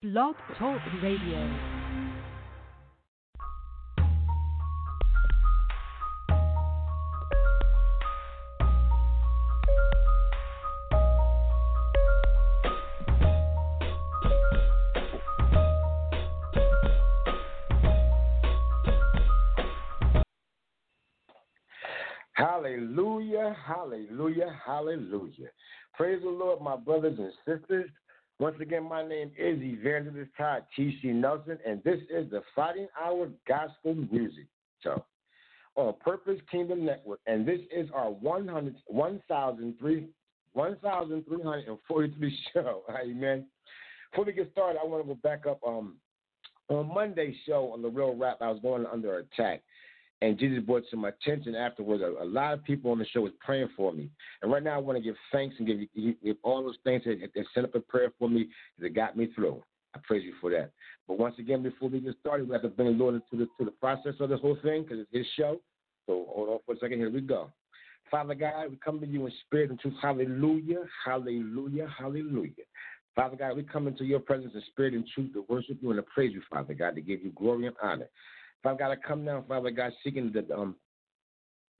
Blog Talk Radio. Hallelujah, hallelujah, hallelujah. Praise the Lord, my brothers and sisters. Once again, my name is Evangelist Todd T.C. Nelson, and this is the Fighting Hour Gospel Music Show on Purpose Kingdom Network. And this is our 100, 1,343 show. Amen. Before we get started, I want to go back up. Um, on Monday's show on the Real Rap, I was going under attack and Jesus brought some attention afterwards. A, a, lot of people on the show was praying for me, and right now I want to give thanks and give, give all those things that, that sent up a prayer for me that got me through. I praise you for that. But once again, before we get started, we have to bring the Lord into the to the process of this whole thing because it's His show. So hold on for a second. Here we go. Father God, we come to you in spirit and truth. Hallelujah, hallelujah, hallelujah. Father God, we come into your presence in spirit and truth to worship you and to praise you, Father God, to give you glory and honor. Father God, I come down, Father God, seeking the um,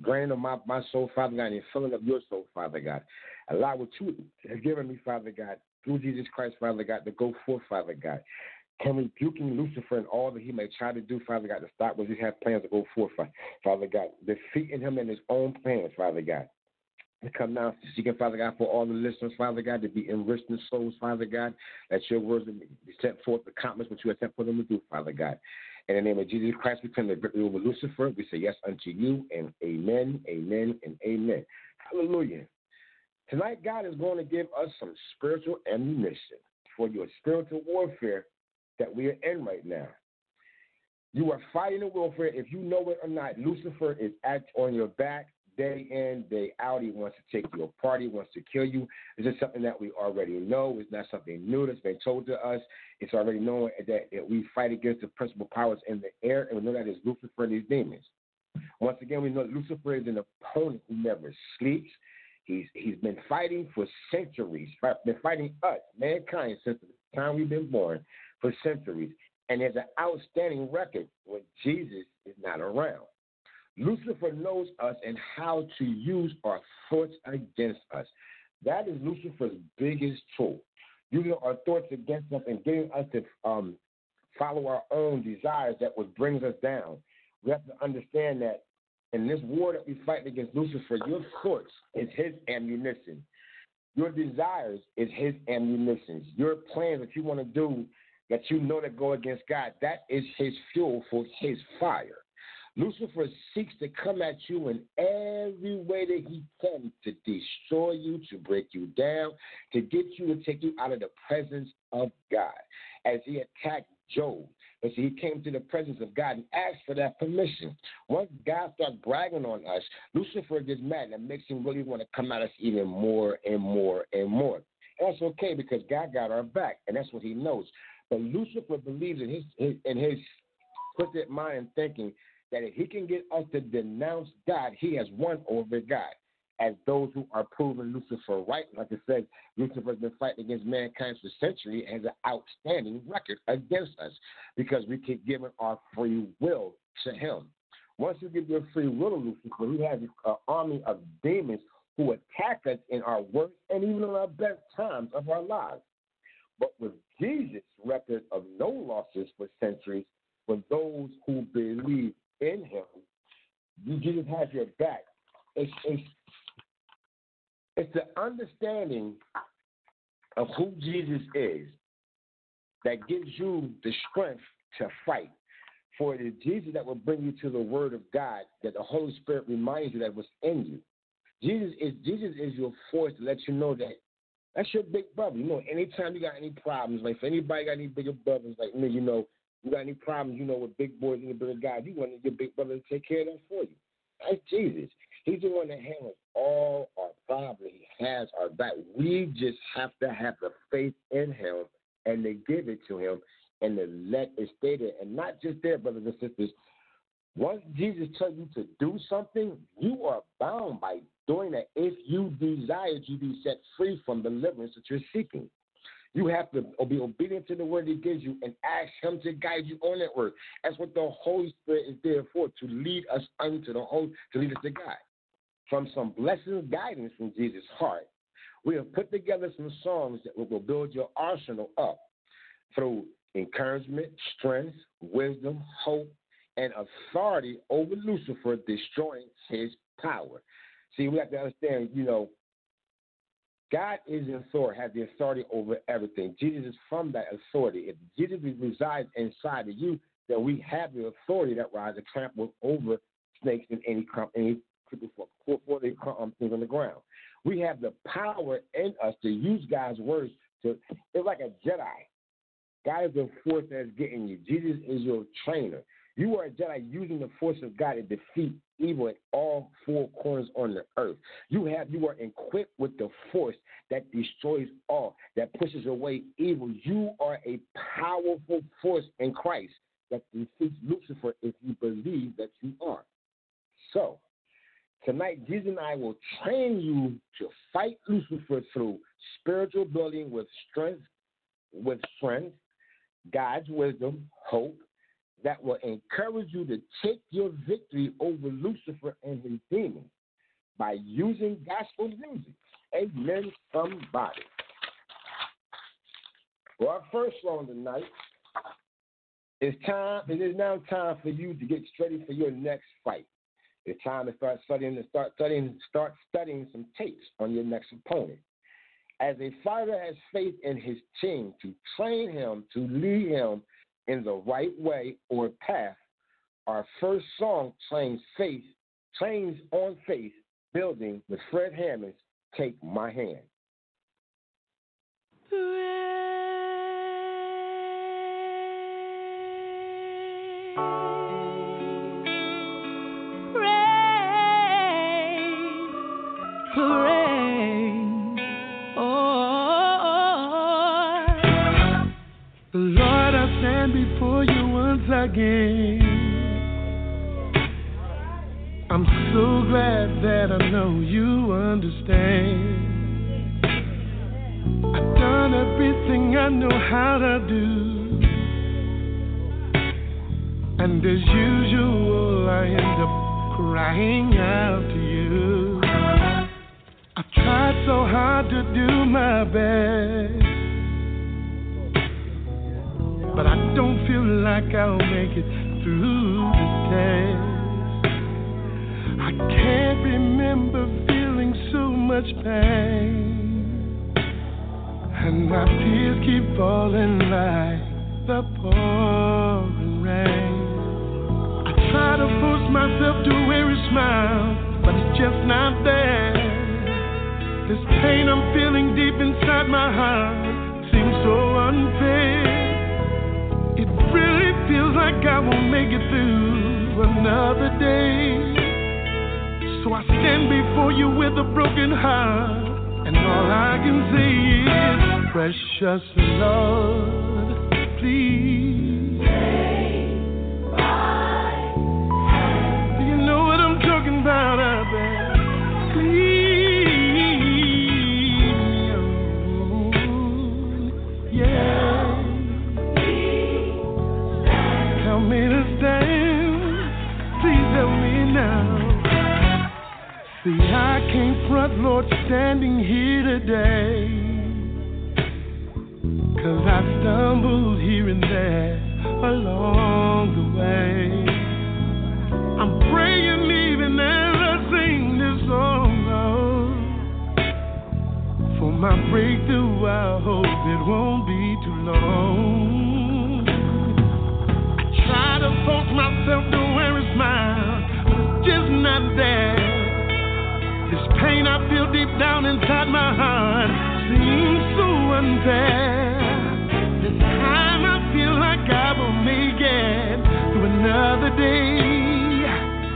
grant of my, my soul, Father God, and filling of your soul, Father God. Allow what you have given me, Father God, through Jesus Christ, Father God, to go forth, Father God. Come rebuking Lucifer and all that he may try to do, Father God, to stop what he has plans to go forth, Father God. Defeating him in his own plans, Father God. I come now seeking, Father God, for all the listeners, Father God, to be enriched in souls, Father God, that your words be set forth to accomplish what you have sent for them to do, Father God. In the name of Jesus Christ, we claim the victory over Lucifer. We say yes unto you and amen, amen, and amen. Hallelujah. Tonight, God is going to give us some spiritual ammunition for your spiritual warfare that we are in right now. You are fighting a warfare. If you know it or not, Lucifer is at on your back day in, day out. He wants to take you apart. He wants to kill you. This is something that we already know. It's not something new that's been told to us. It's already known that, that we fight against the principal powers in the air, and we know that is Lucifer and these demons. Once again, we know Lucifer is an opponent who never sleeps. He's he's been fighting for centuries, been fighting us, mankind, since the time we've been born, for centuries. And there's an outstanding record when Jesus is not around. Lucifer knows us and how to use our thoughts against us. That is Lucifer's biggest tool. Using our thoughts against us and getting us to um, follow our own desires that would brings us down. We have to understand that in this war that we fight against Lucifer, your thoughts is his ammunition. Your desires is his ammunition. Your plans that you want to do that you know that go against God, that is his fuel for his fire. Lucifer seeks to come at you in every way that he can to destroy you, to break you down, to get you to take you out of the presence of God. As he attacked Job, and so he came to the presence of God and asked for that permission. Once God starts bragging on us, Lucifer gets mad and it makes him really want to come at us even more and more and more. And that's okay because God got our back, and that's what he knows. But Lucifer believes in his, his in his twisted mind and thinking that if he can get us to denounce God, he has won over God. As those who are proving Lucifer right, like I said, Lucifer has been fighting against mankind for centuries and has an outstanding record against us because we keep giving our free will to him. Once you give your free will to Lucifer, he has an army of demons who attack us in our worst and even in our best times of our lives. But with Jesus' record of no losses for centuries, for those who believe in him, you Jesus has your back. It's, it's, it's the understanding of who Jesus is that gives you the strength to fight. For it is Jesus that will bring you to the Word of God, that the Holy Spirit reminds you that was in you. Jesus is Jesus is your force to let you know that that's your big brother. You know, anytime you got any problems, like if anybody got any bigger brothers like me, you know, you got any problems, you know, with big boys and the bigger guys, you want your big brother to take care of that for you. That's Jesus. He's the one that handles all our problems. He has our back. We just have to have the faith in him and to give it to him and to let it stay there. And not just there, brothers and sisters. Once Jesus tells you to do something, you are bound by doing that if you desire to be set free from the deliverance that you're seeking. You have to be obedient to the word he gives you and ask him to guide you on that word. That's what the Holy Spirit is there for, to lead us unto the Holy, to lead us to God. From some blessings, guidance from Jesus' heart, we have put together some songs that will build your arsenal up through encouragement, strength, wisdom, hope, and authority over Lucifer, destroying his power. See, we have to understand, you know, God is the authority, has the authority over everything. Jesus is from that authority. If Jesus resides inside of you, then we have the authority that rides to trample over snakes and any any before, before they come um, things on the ground. We have the power in us to use God's words to. It's like a Jedi. God is the force that's getting you. Jesus is your trainer. You are a Jedi using the force of God to defeat evil at all four corners on the earth. You have you are equipped with the force that destroys all, that pushes away evil. You are a powerful force in Christ that defeats Lucifer if you believe that you are. So tonight Jesus and I will train you to fight Lucifer through spiritual building with strength, with strength, God's wisdom, hope, that will encourage you to take your victory over Lucifer and his demons by using gospel music. Amen, somebody. For our first song tonight, it's time. It is now time for you to get ready for your next fight. It's time to start studying and start studying, start studying some tapes on your next opponent. As a fighter has faith in his team to train him, to lead him in the right way or path, our first song trains faith, trains on faith, building with Fred Hammond's Take My Hand. again. Glad that I know you understand. I've done everything I know how to do. And as usual, I end up crying out to you. I've tried so hard to do my best. But I don't feel like I'll make it through the test. Can't remember feeling so much pain. And my tears keep falling like the pouring rain. I try to force myself to wear a smile, but it's just not there. This pain I'm feeling deep inside my heart seems so unfair It really feels like I won't make it through another day. So I stand before you with a broken heart, and all I can say is, Precious Lord, please. Take my hand. Do you know what I'm talking about front, Lord, standing here today. Cause I stumbled here and there along the way. I'm praying even as I sing this song, Lord. For my breakthrough, I hope it won't be too long. I try to force myself to wear a smile, but it's just not there. Pain I feel deep down inside my heart seems so unfair. This time I feel like I will make it through another day.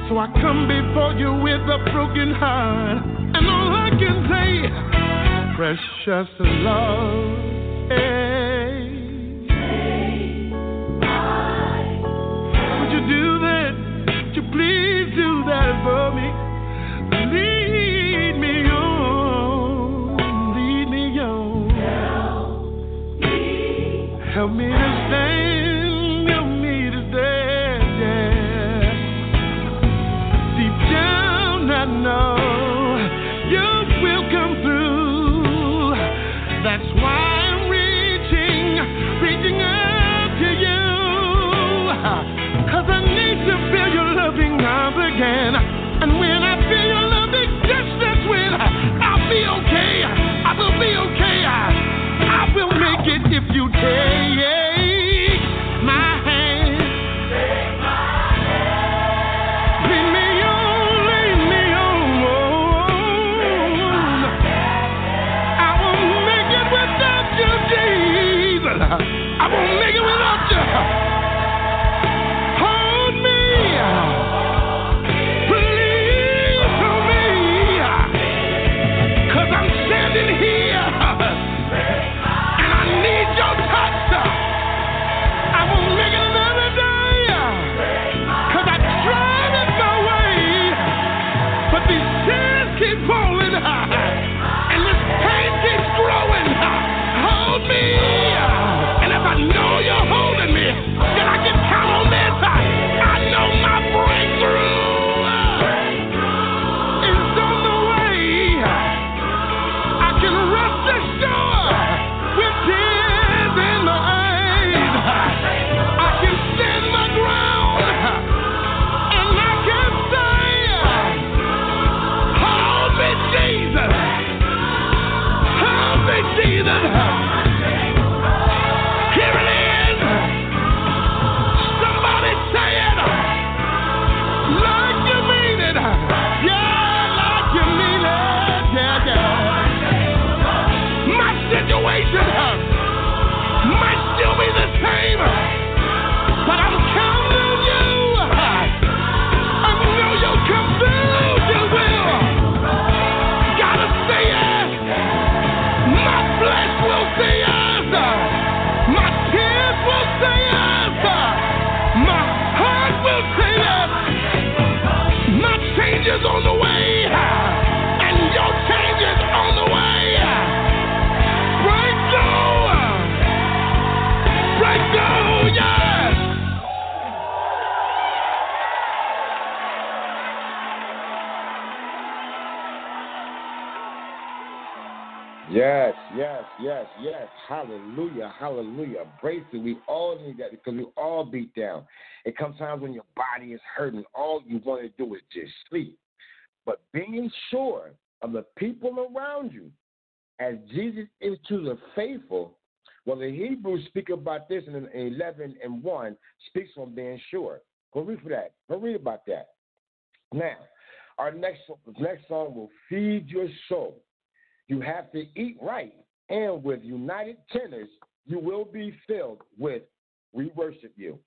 So I come before you with a broken heart, and all I can say, precious. Hey. Would you do that? Would you please do that for me? Help me to stand, help me to stand, yeah. Deep down, I know you will come through. That's why I'm reaching, reaching to I need to feel your loving arms again. And when I changes on the Hallelujah. Hallelujah. Brace it. We all need that because we all beat down. It comes times when your body is hurting. All you want to do is just sleep. But being sure of the people around you, as Jesus is to the faithful, well, the Hebrews speak about this in 11 and 1, speaks on being sure. Go read for that. Go read about that. Now, our next next song will feed your soul. You have to eat right and with united tenors, you will be filled with We Worship You.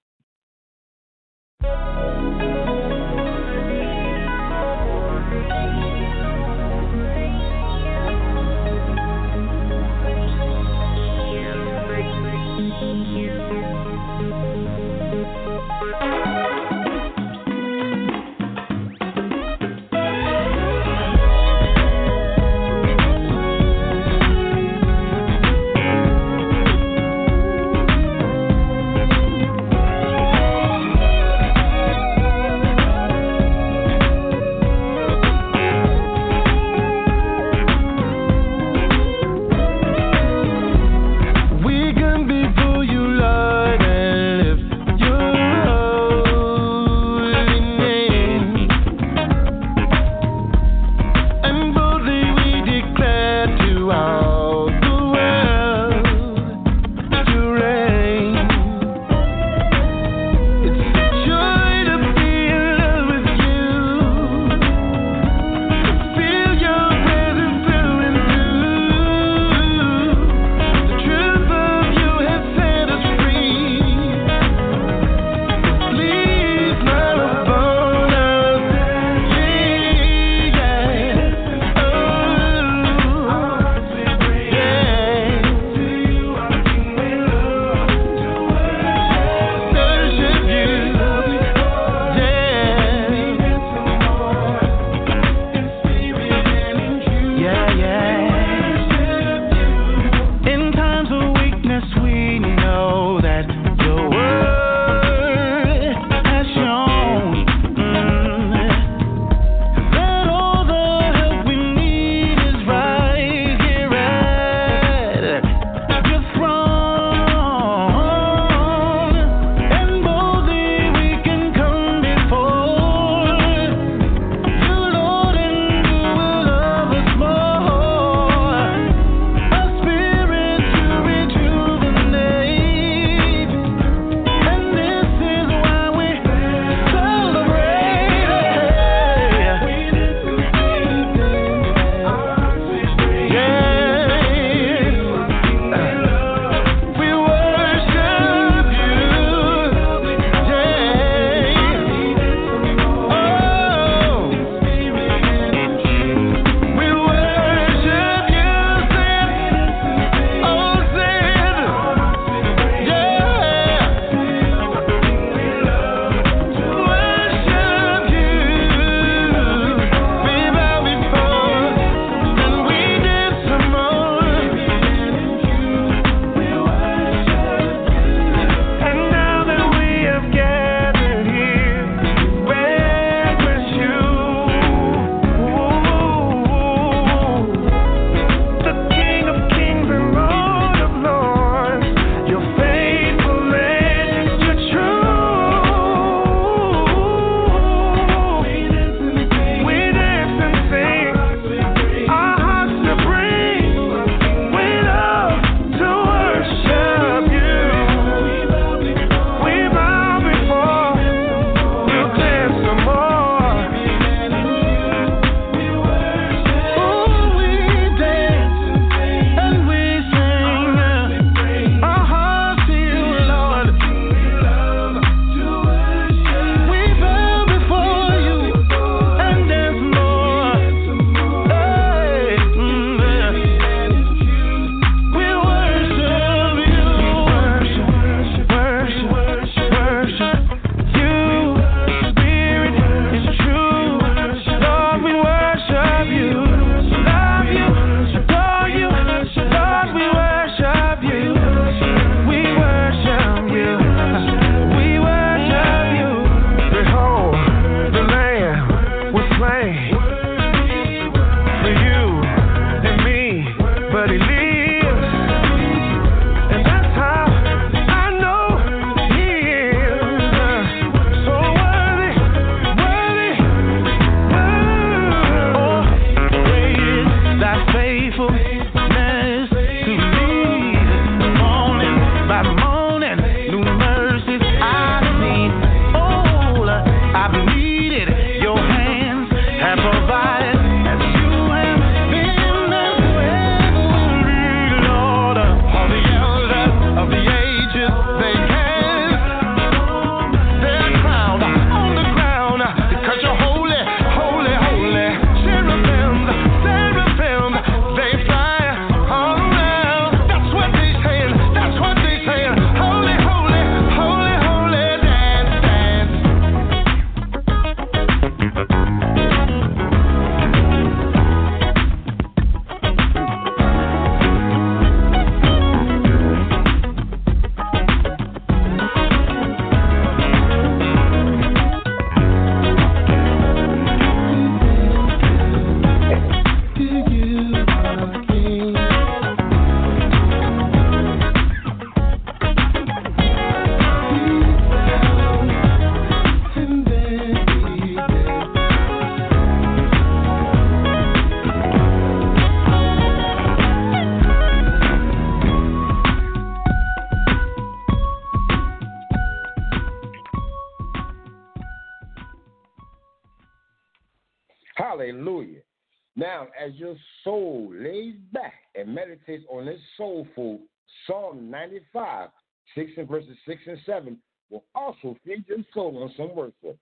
95, 6 and verses 6 and 7, will also feed your soul on some worship.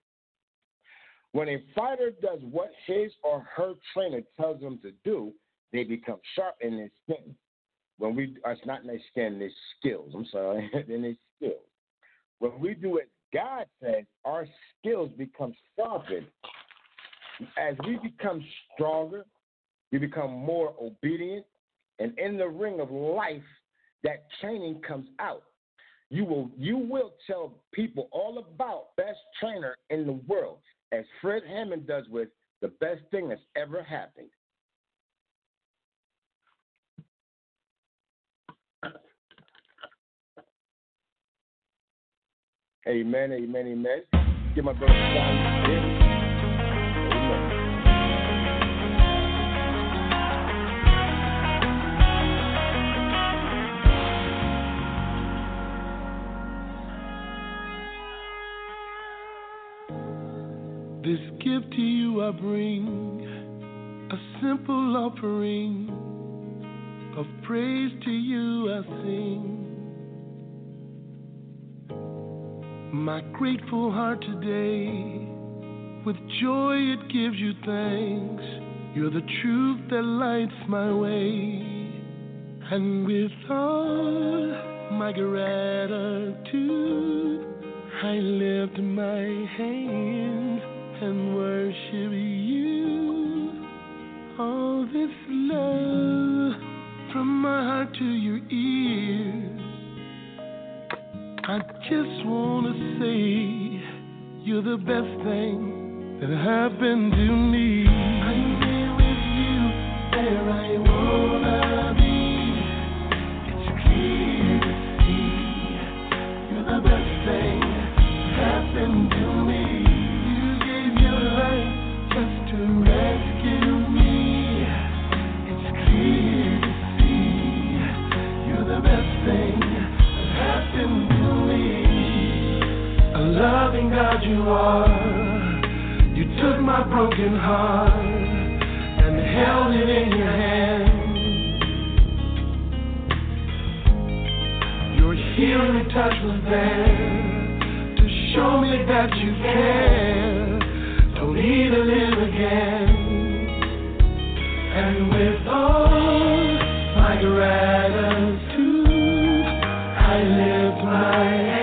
When a fighter does what his or her trainer tells them to do, they become sharp in their skin. When we, it's not in their skin, their skills. I'm sorry, in their skills. When we do as God says, our skills become sharpened. As we become stronger, we become more obedient, and in the ring of life, that training comes out. You will you will tell people all about best trainer in the world, as Fred Hammond does with the best thing that's ever happened. Amen, amen, amen. Give my brother This gift to you I bring, a simple offering of praise to you I sing. My grateful heart today, with joy it gives you thanks. You're the truth that lights my way. And with all my gratitude, I lift my hands and worship you. All this love from my heart to your ears. I just wanna say you're the best thing that happened to me. I'm here with you where I wanna God you are. You took my broken heart and held it in your hand. Your healing touch was there to show me that you care. Don't need to live again. And with all my gratitude, I lift my hands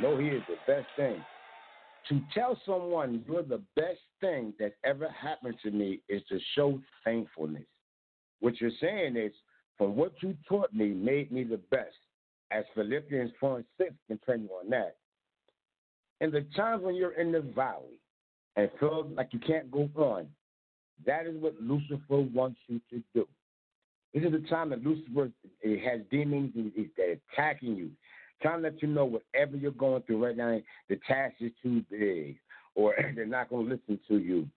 No, he is the best thing. To tell someone you're the best thing that ever happened to me is to show thankfulness. What you're saying is, from what you taught me made me the best. As Philippians 4 and 6 continue on that. In the times when you're in the valley and feel like you can't go on, that is what Lucifer wants you to do. This is the time that Lucifer eh, has demons that attacking you trying to let you know whatever you're going through right now, the task is too big, or they're not going to listen to you,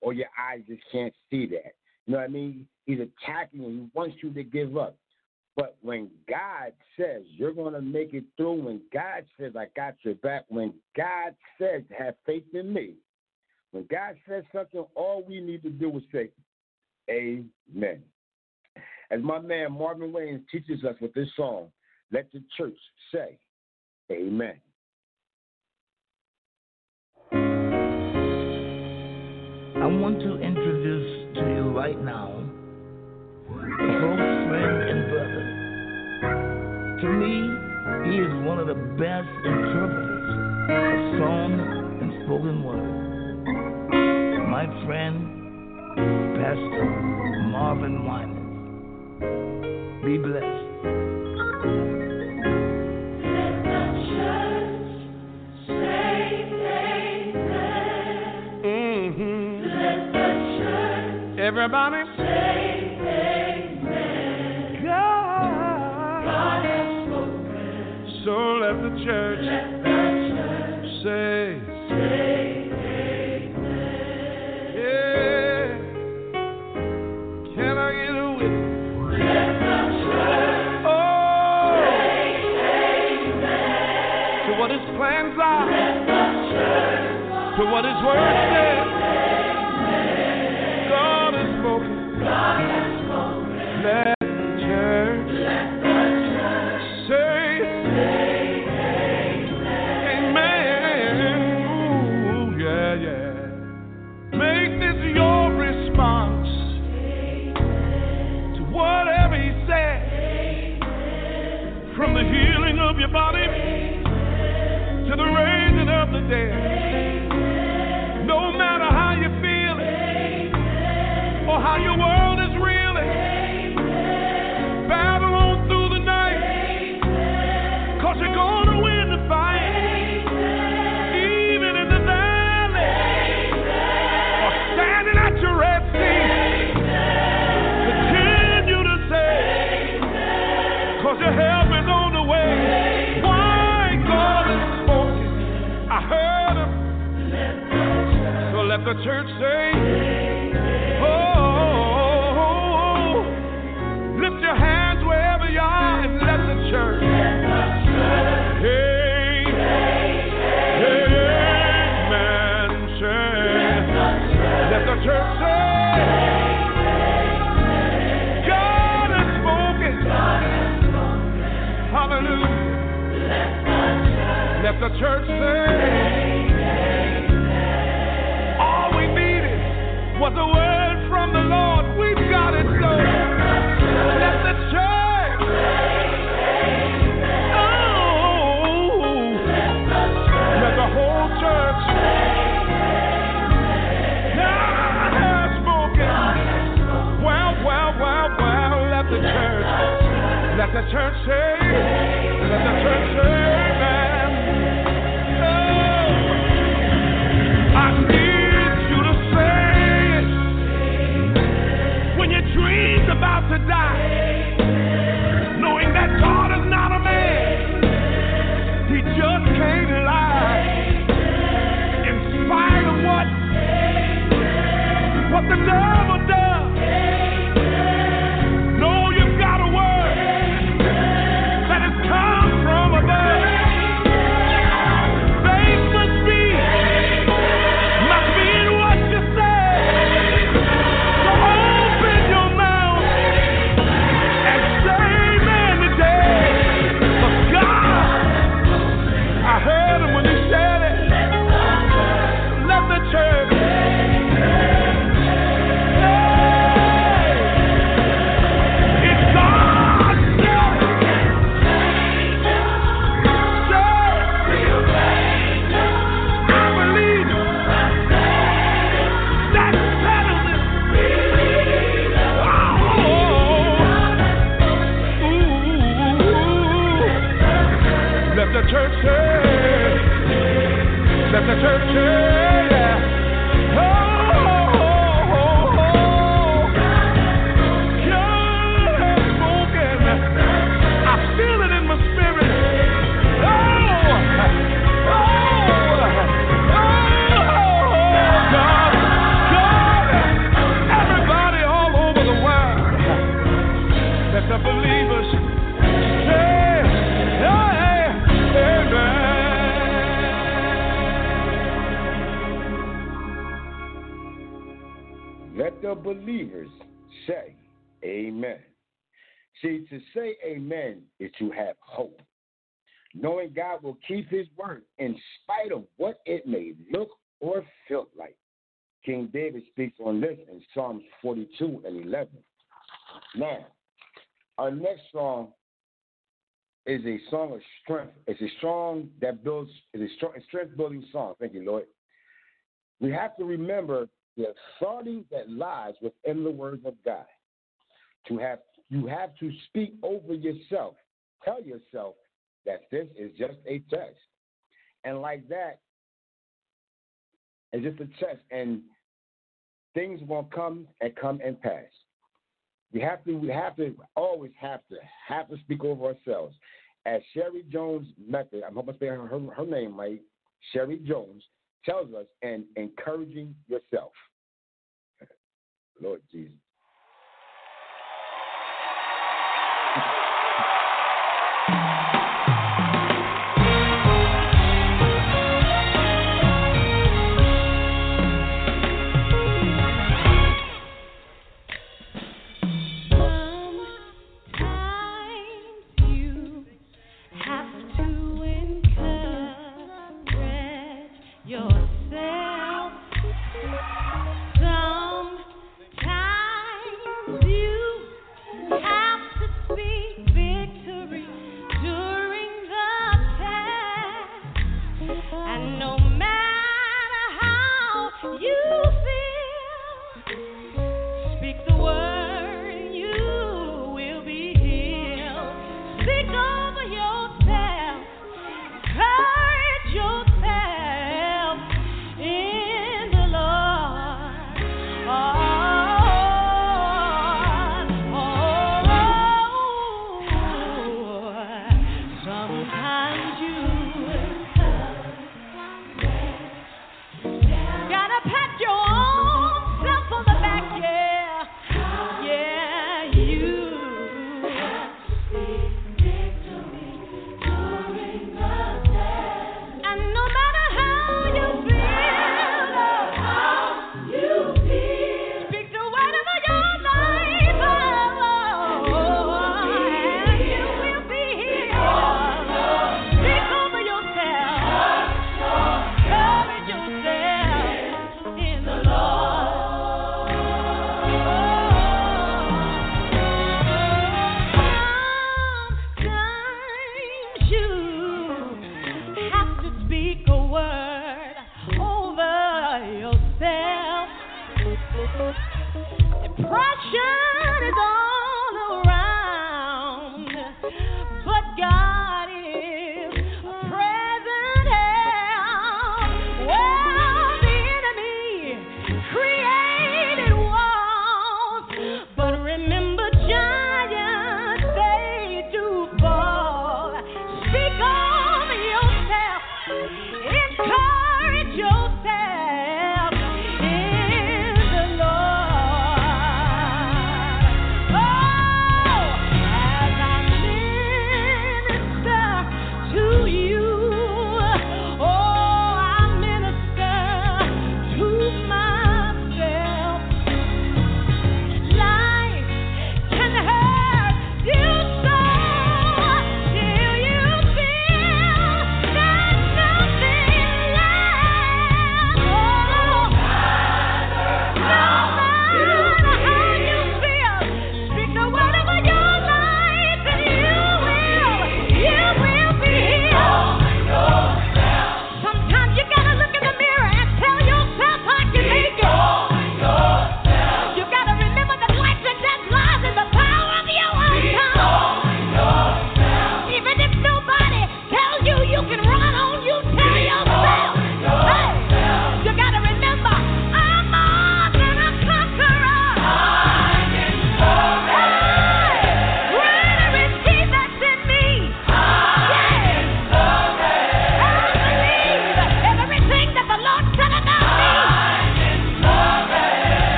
or your eyes just can't see that. You know what I mean? He's attacking you. He wants you to give up. But when God says you're going to make it through, when God says, I got your back, when God says, have faith in me, when God says something, all we need to do is say, Amen. As my man Marvin Winans teaches us with this song, let the church say, Amen. I want to introduce to you right now a close friend and brother. To me, he is one of the best interpreters of song and spoken word. My friend, Pastor Marvin Winans. Be blessed. Everybody say amen. God, God has spoken. So let the church, let the church say, say amen. Yeah. Can I get a witness? Let the church oh. say amen. To what his plans are. Let the church to what his word says. Dead. No matter how you feel or how your world the church say. Oh, lift your hands wherever you are and let the church. Church say. God has spoken. Hallelujah. Let the church say. The church say. Let the church say. Keep his word in spite of what it may look or feel like. King David speaks on this in Psalms 42 and 11. Now, our next song is a song of strength. It's a song that builds, it's a strength building song. Thank you, Lord. We have to remember the authority that lies within the words of God. To have you have to speak over yourself. Tell yourself that this is just a test. And like that, it's just a test. And things will come and come and pass. We have to we have to always have to have to speak over ourselves. As Sherry Jones method, I'm hoping to say her, her, her name right, Sherry Jones tells us, and encouraging yourself. Lord Jesus.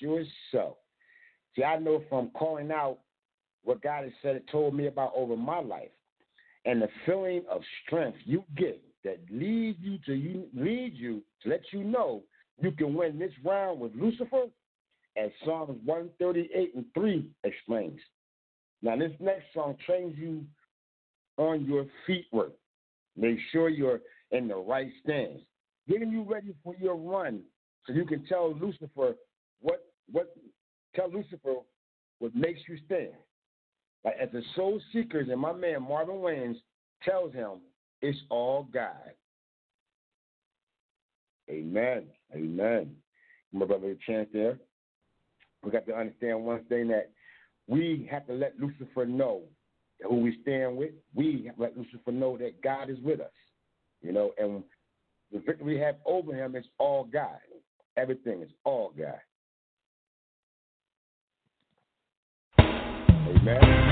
Yourself. See, I know from calling out what God has said, it told me about over my life, and the feeling of strength you get that leads you to you lead you to let you know you can win this round with Lucifer, as Psalms 138 and 3 explains. Now, this next song trains you on your feet work. Make sure you're in the right stance, getting you ready for your run, so you can tell Lucifer what tell Lucifer what makes you stand. Like as the soul seekers and my man Marvin Winans tells him, it's all God. Amen. Amen. My brother, a chance there. We got to understand one thing that we have to let Lucifer know who we stand with. We have to let Lucifer know that God is with us. You know, and the victory we have over him is all God. Everything is all God. Amen.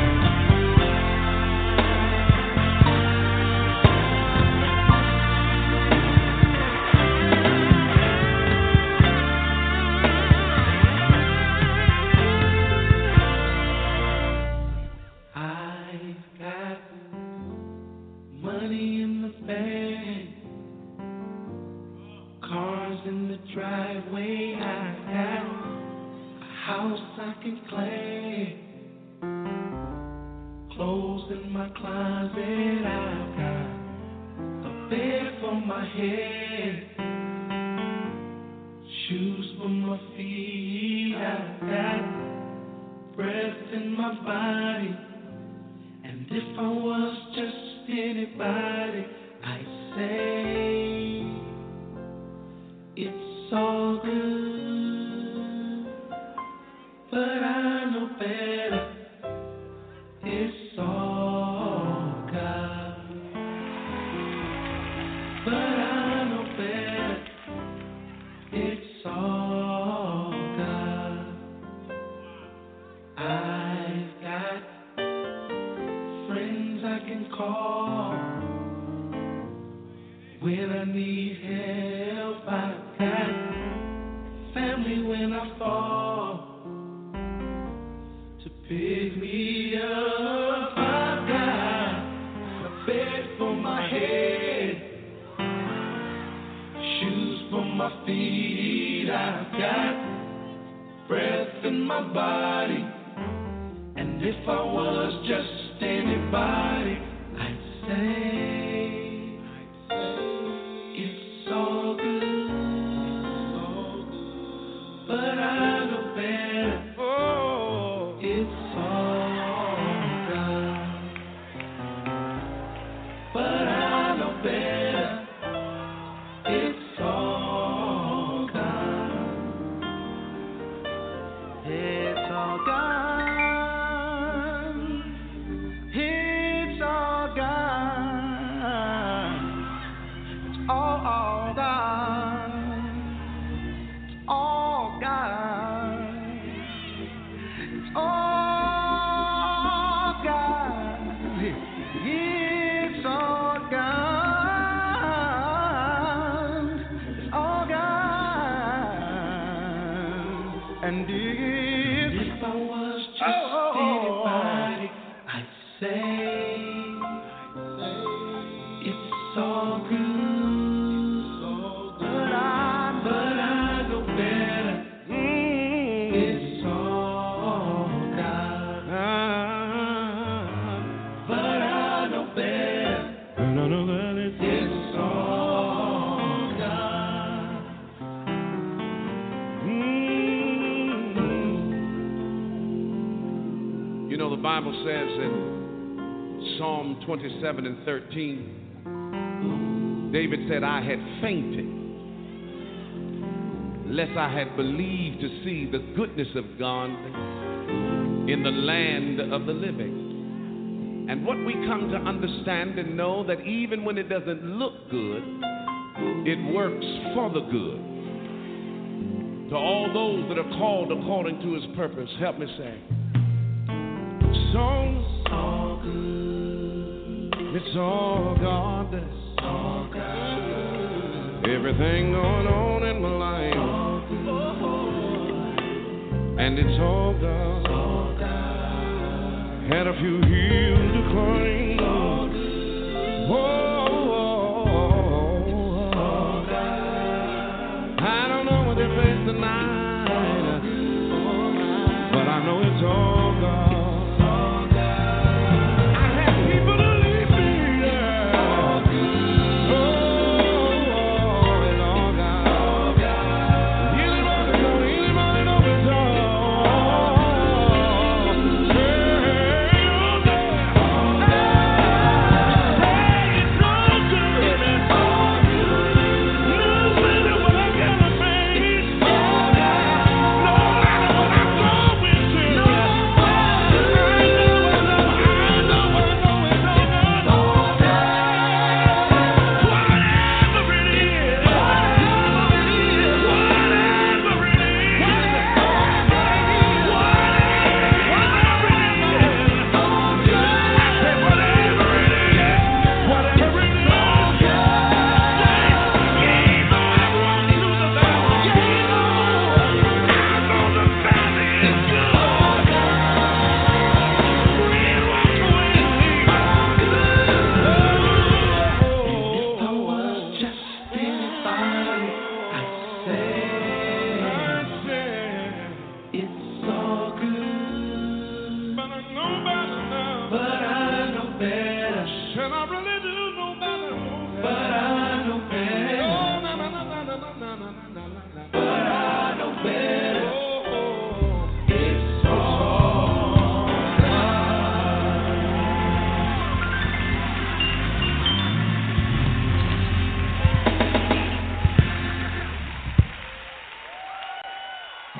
driveway I got a house I can claim. Clothes in my closet I've got a bed for my head. Shoes for my feet I've got breath in my body. And if I was just anybody, I'd say it's all good, but I know better. It's I need help. I've got family when I fall to pick me up. I've got a bed for my head, shoes for my feet. I've got breath in my body, and if I was just anybody, I'd say. 27 and 13, David said, I had fainted, lest I had believed to see the goodness of God in the land of the living. And what we come to understand and know that even when it doesn't look good, it works for the good. To all those that are called according to his purpose, help me say, It's all God. It's all Everything going on in my life. And it's all God. Had a few hills to climb.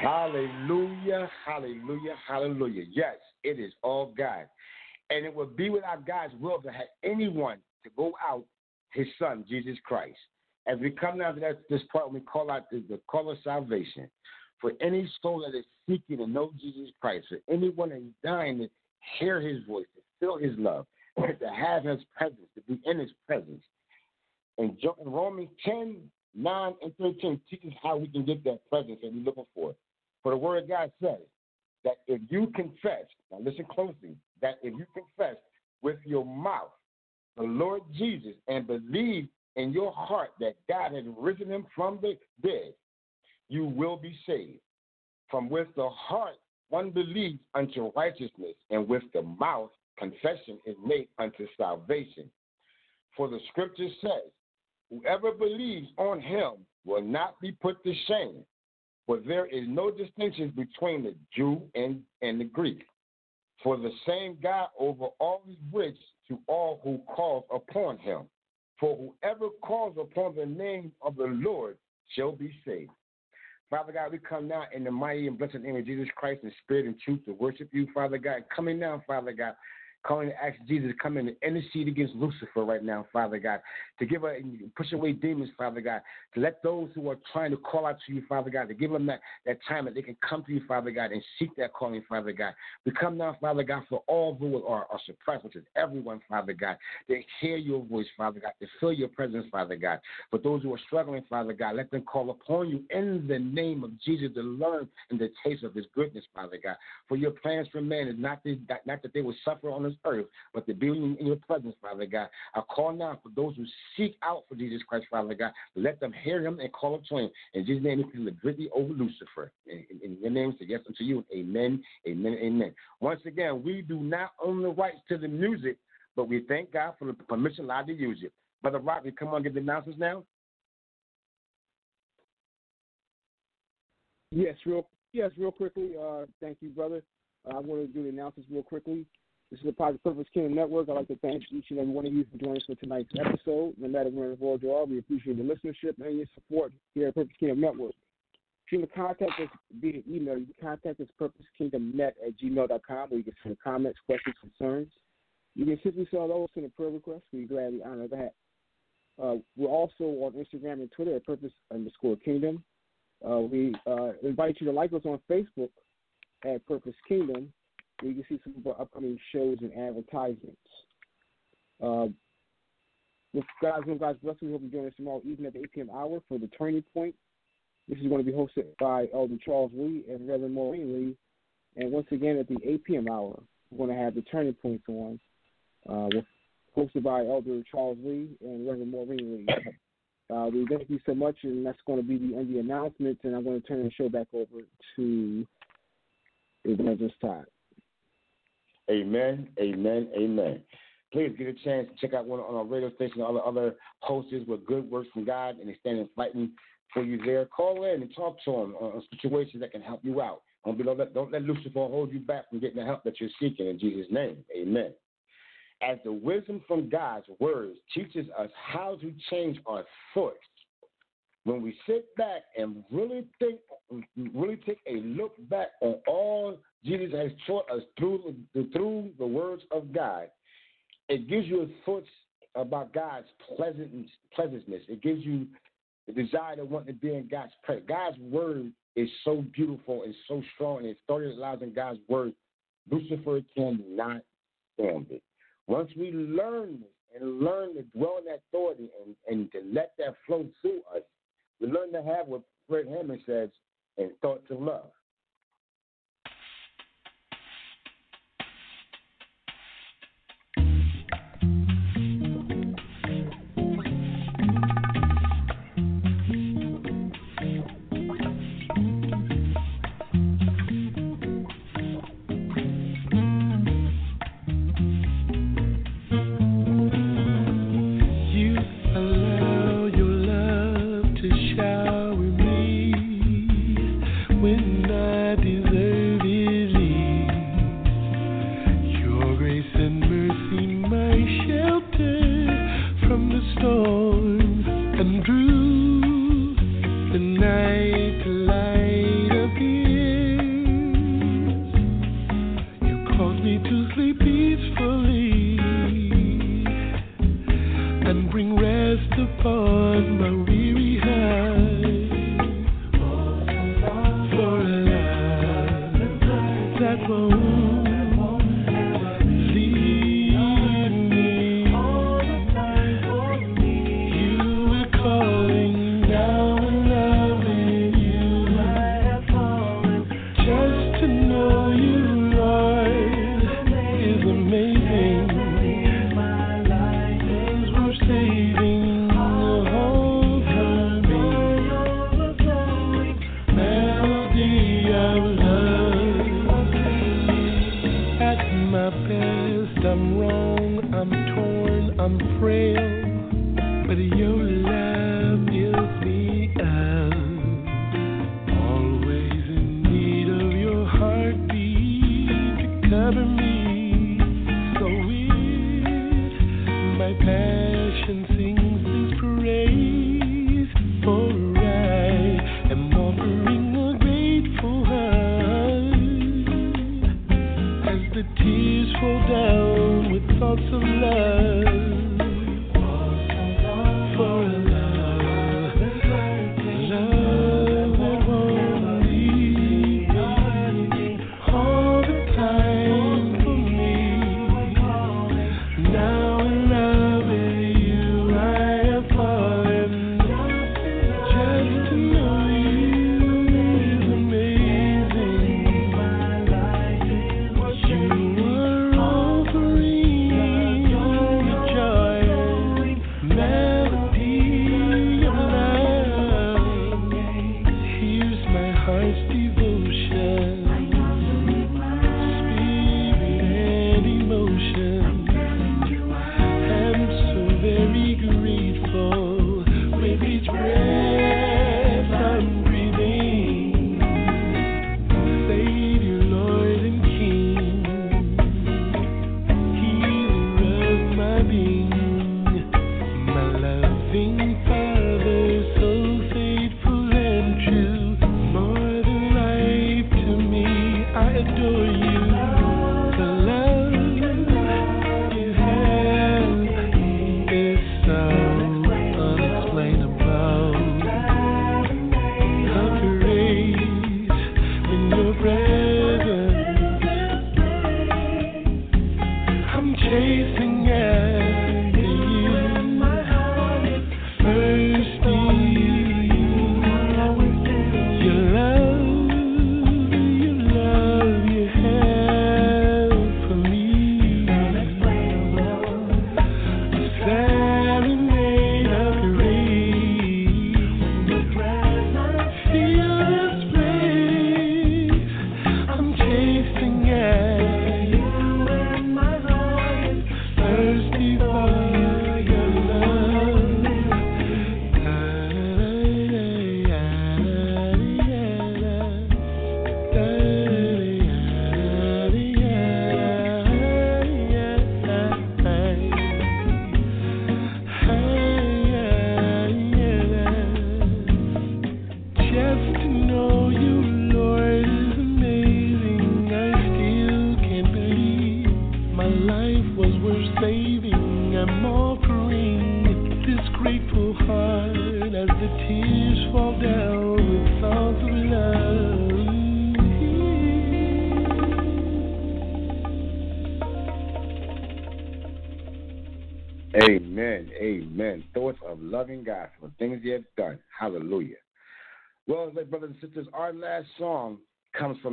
Hallelujah, hallelujah, hallelujah. Yes, it is all God. And it would be without God's will to have anyone to go out his son, Jesus Christ. As we come down to that, this part, we call out the, the call of salvation. For any soul that is seeking to know Jesus Christ, for anyone that is dying to hear his voice, to feel his love, to have his presence, to be in his presence. And Romans 10, 9, and 13 teaches how we can get that presence that we're looking for. For the word of God says that if you confess, now listen closely, that if you confess with your mouth the Lord Jesus and believe in your heart that God has risen him from the dead, you will be saved. From with the heart one believes unto righteousness, and with the mouth confession is made unto salvation. For the scripture says, Whoever believes on him will not be put to shame. For there is no distinction between the Jew and, and the Greek. For the same God over all is rich to all who call upon him. For whoever calls upon the name of the Lord shall be saved. Father God, we come now in the mighty and blessed name of Jesus Christ in spirit and truth to worship you, Father God. Coming now, Father God, calling to ask Jesus to come in and intercede against Lucifer right now, Father God, to give a push away demons, Father God, to let those who are trying to call out to you, Father God, to give them that, that time that they can come to you, Father God, and seek that calling, Father God. We come now, Father God, for all who are, are suppressed, which is everyone, Father God, to hear your voice, Father God, to feel your presence, Father God. For those who are struggling, Father God, let them call upon you in the name of Jesus to learn and the taste of his goodness, Father God. For your plans for man is not, that not that they will suffer on this earth, but to be in, your presence, Father God. I call now for those who seek out for Jesus Christ, Father God, let them hear him and call upon him. In Jesus' name, we greatly over Lucifer. In, in, in your name, say yes unto you. Amen, amen, amen. Once again, we do not own the rights to the music, but we thank God for the permission allowed to use it. Brother Rock, you come on get the announcements now? Yes, real yes, real quickly. Uh, thank you, brother. Uh, I want to do the announcements real quickly. This is the Positive Purpose Kingdom Network. I'd like to thank each and every one of you for joining us for tonight's episode. No matter where in the world you are, we appreciate the listenership and your support here at Purpose Kingdom Network. If you want to contact us via email, you can contact us purposekingdomnet at gmail.com where you can send comments, questions, concerns. You can simply send those in a prayer request. We gladly honor that. Uh, we're also on Instagram and Twitter at purpose underscore kingdom. Uh, we uh, invite you to like us on Facebook at Purpose Kingdom, where you can see some of our upcoming shows and advertisements. Uh, with God's we hope you join us tomorrow evening at the 8 p.m. hour for the Turning Point This is going to be hosted by Elder Charles Lee and Reverend Maureen Lee. And once again, at the 8 p.m. hour, we're going to have the Turning Points on, uh, hosted by Elder Charles Lee and Reverend Maureen Lee. Uh, we thank you so much, and that's going to be the end of the announcements. And I'm going to turn the show back over to Evangelist Todd. Amen, amen, amen. Please get a chance to check out one on our radio station, all the other hosts with good works from God, and they stand fighting for you there. Call in and talk to them on situations that can help you out. Don't, be, don't, let, don't let Lucifer hold you back from getting the help that you're seeking in Jesus' name. Amen. As the wisdom from God's words teaches us how to change our thoughts, when we sit back and really think, really take a look back on all Jesus has taught us through the, through the words of God, it gives you thoughts about God's pleasantness. pleasantness. It gives you the desire to want to be in God's presence. God's word is so beautiful and so strong, and it started in God's word. Lucifer cannot stand it. Once we learn this and learn to dwell in that authority and, and to let that flow through us, we learn to have what Fred Hammond says in thoughts of love. Joy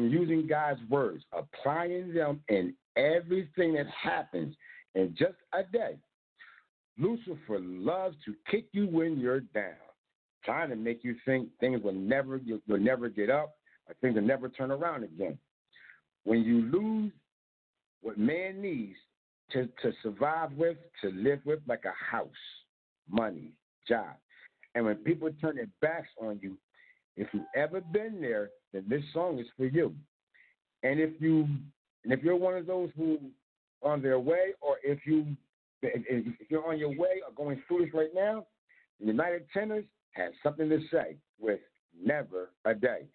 using God's words, applying them in everything that happens in just a day. Lucifer loves to kick you when you're down, trying to make you think things will never you'll, you'll never get up or things will never turn around again. When you lose what man needs to, to survive with, to live with, like a house, money, job. And when people turn their backs on you, if you've ever been there, then this song is for you. And if you and if you're one of those who on their way, or if you if you're on your way or going through this right now, United Tenors has something to say with "Never a Day."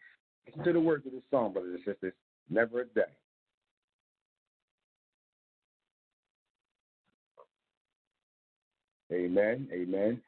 Listen to the words of this song, brothers and sisters. Never a day. Amen. Amen.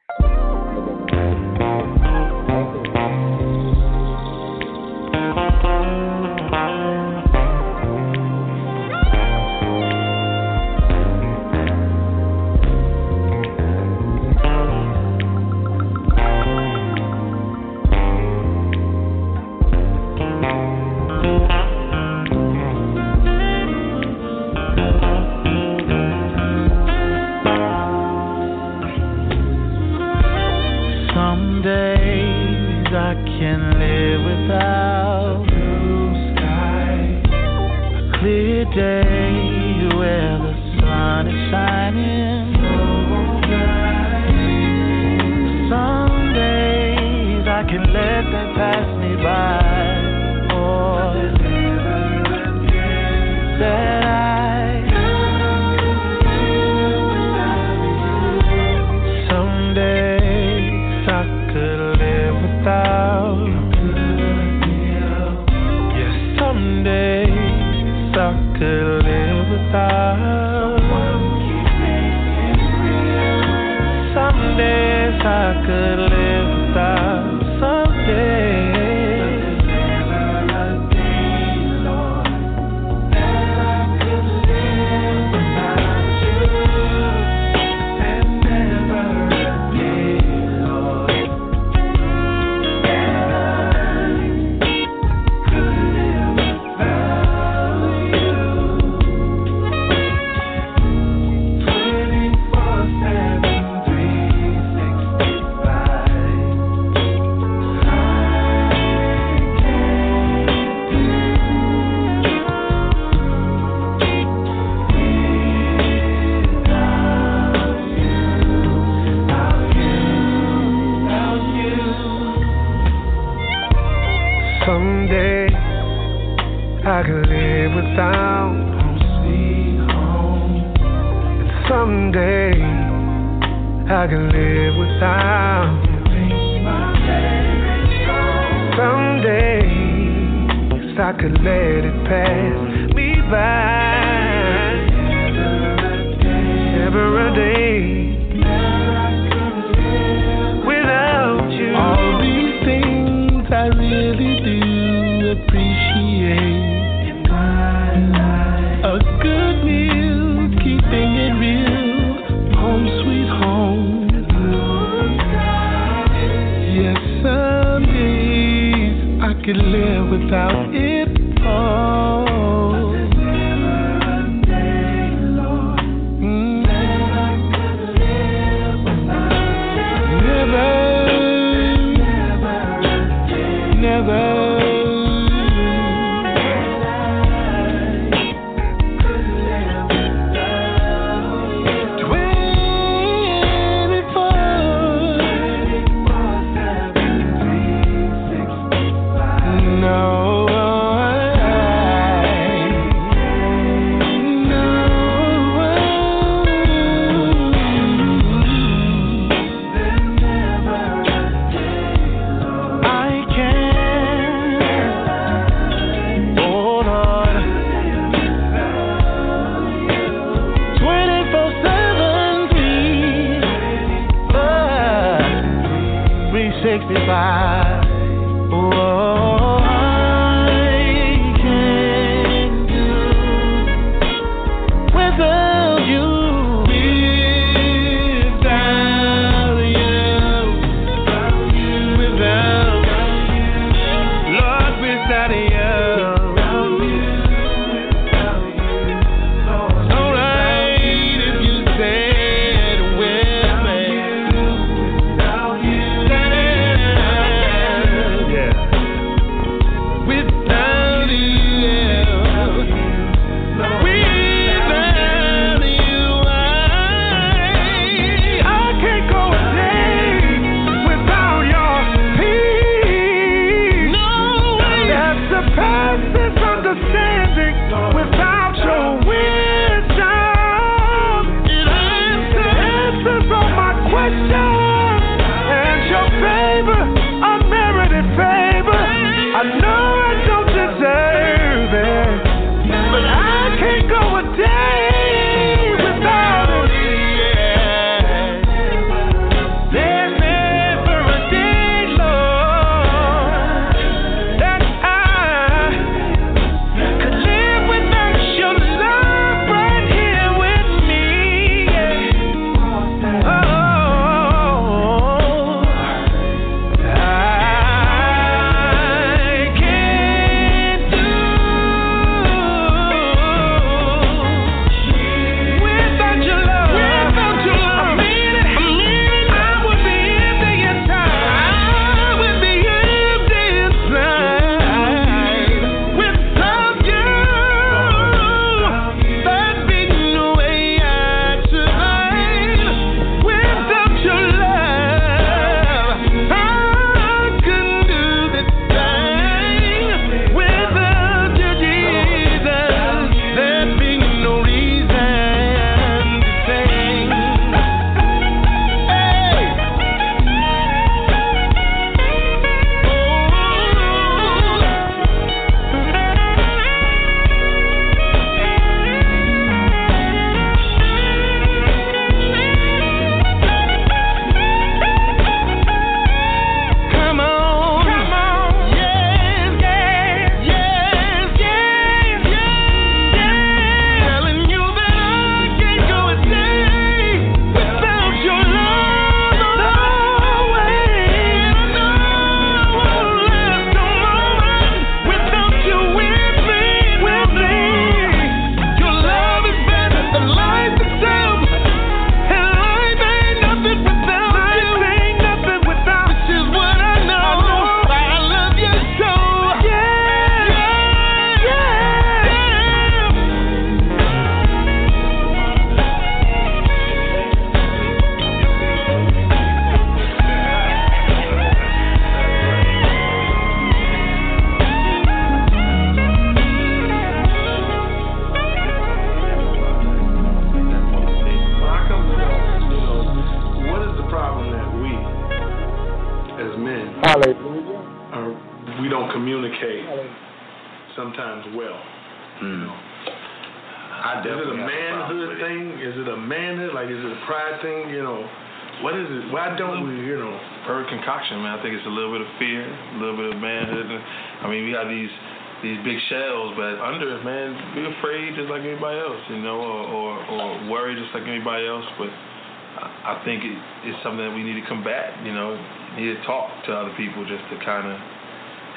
I think it's a little bit of fear, a little bit of manhood. I mean, we have these these big shells, but under it, man, be afraid just like anybody else, you know, or or, or worry just like anybody else. But I, I think it, it's something that we need to combat. You know, you need to talk to other people just to kind of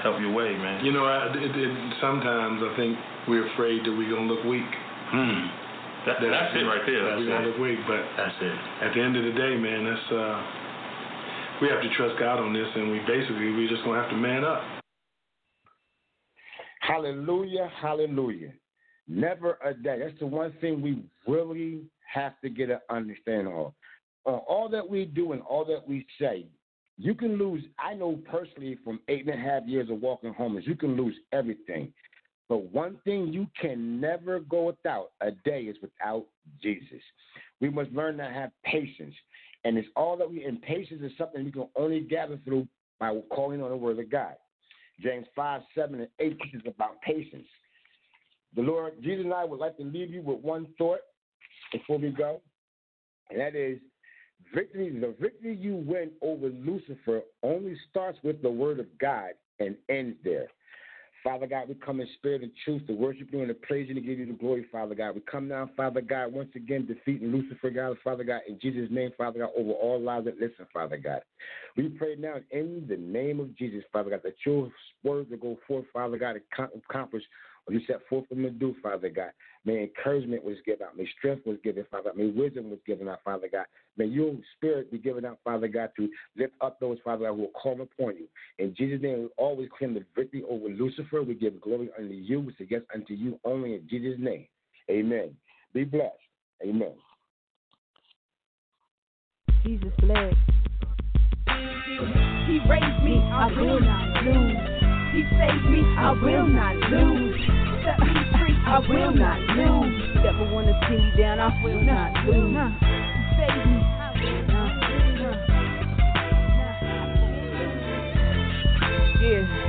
help your way, man. you know, I, it, it, sometimes I think we're afraid that we're gonna look weak. Hmm. That, that's, it right there. We're gonna it. look weak, but That's it. at the end of the day, man, that's uh, we have to trust God on this, and we basically we're just gonna have to man up. Hallelujah, hallelujah. Never a day. That's the one thing we really have to get an understanding of. On all that we do and all that we say, you can lose. I know personally from eight and a half years of walking homeless, you can lose everything. But one thing you can never go without a day is without Jesus. We must learn to have patience. And it's all that we, and patience is something we can only gather through by calling on the word of God. James 5, 7, and 8 teaches about patience. The Lord, Jesus and I would like to leave you with one thought before we go, and that is Victory, the victory you win over Lucifer only starts with the word of God and ends there. Father God, we come in spirit and truth to worship you and to praise you and to give you the glory, Father God. We come now, Father God, once again defeating Lucifer, God, Father God, in Jesus' name, Father God, over all lives that listen, Father God. We pray now in the name of Jesus, Father God, that your words will go forth, Father God, and accomplish Oh, what you set forth for them to do, Father God. May encouragement was given out. May strength was given, Father God. May wisdom was given out, Father God. May your spirit be given out, Father God, to lift up those, Father God, who will call upon you. In Jesus' name, we always claim the victory over Lucifer. We give glory unto you. We say yes unto you only in Jesus' name. Amen. Be blessed. Amen. Jesus bled. He raised me, I will not lose. He saved me, I will not lose. Set me free, I will not lose. Never wanna see me down, I will not lose. He saved me. Yeah.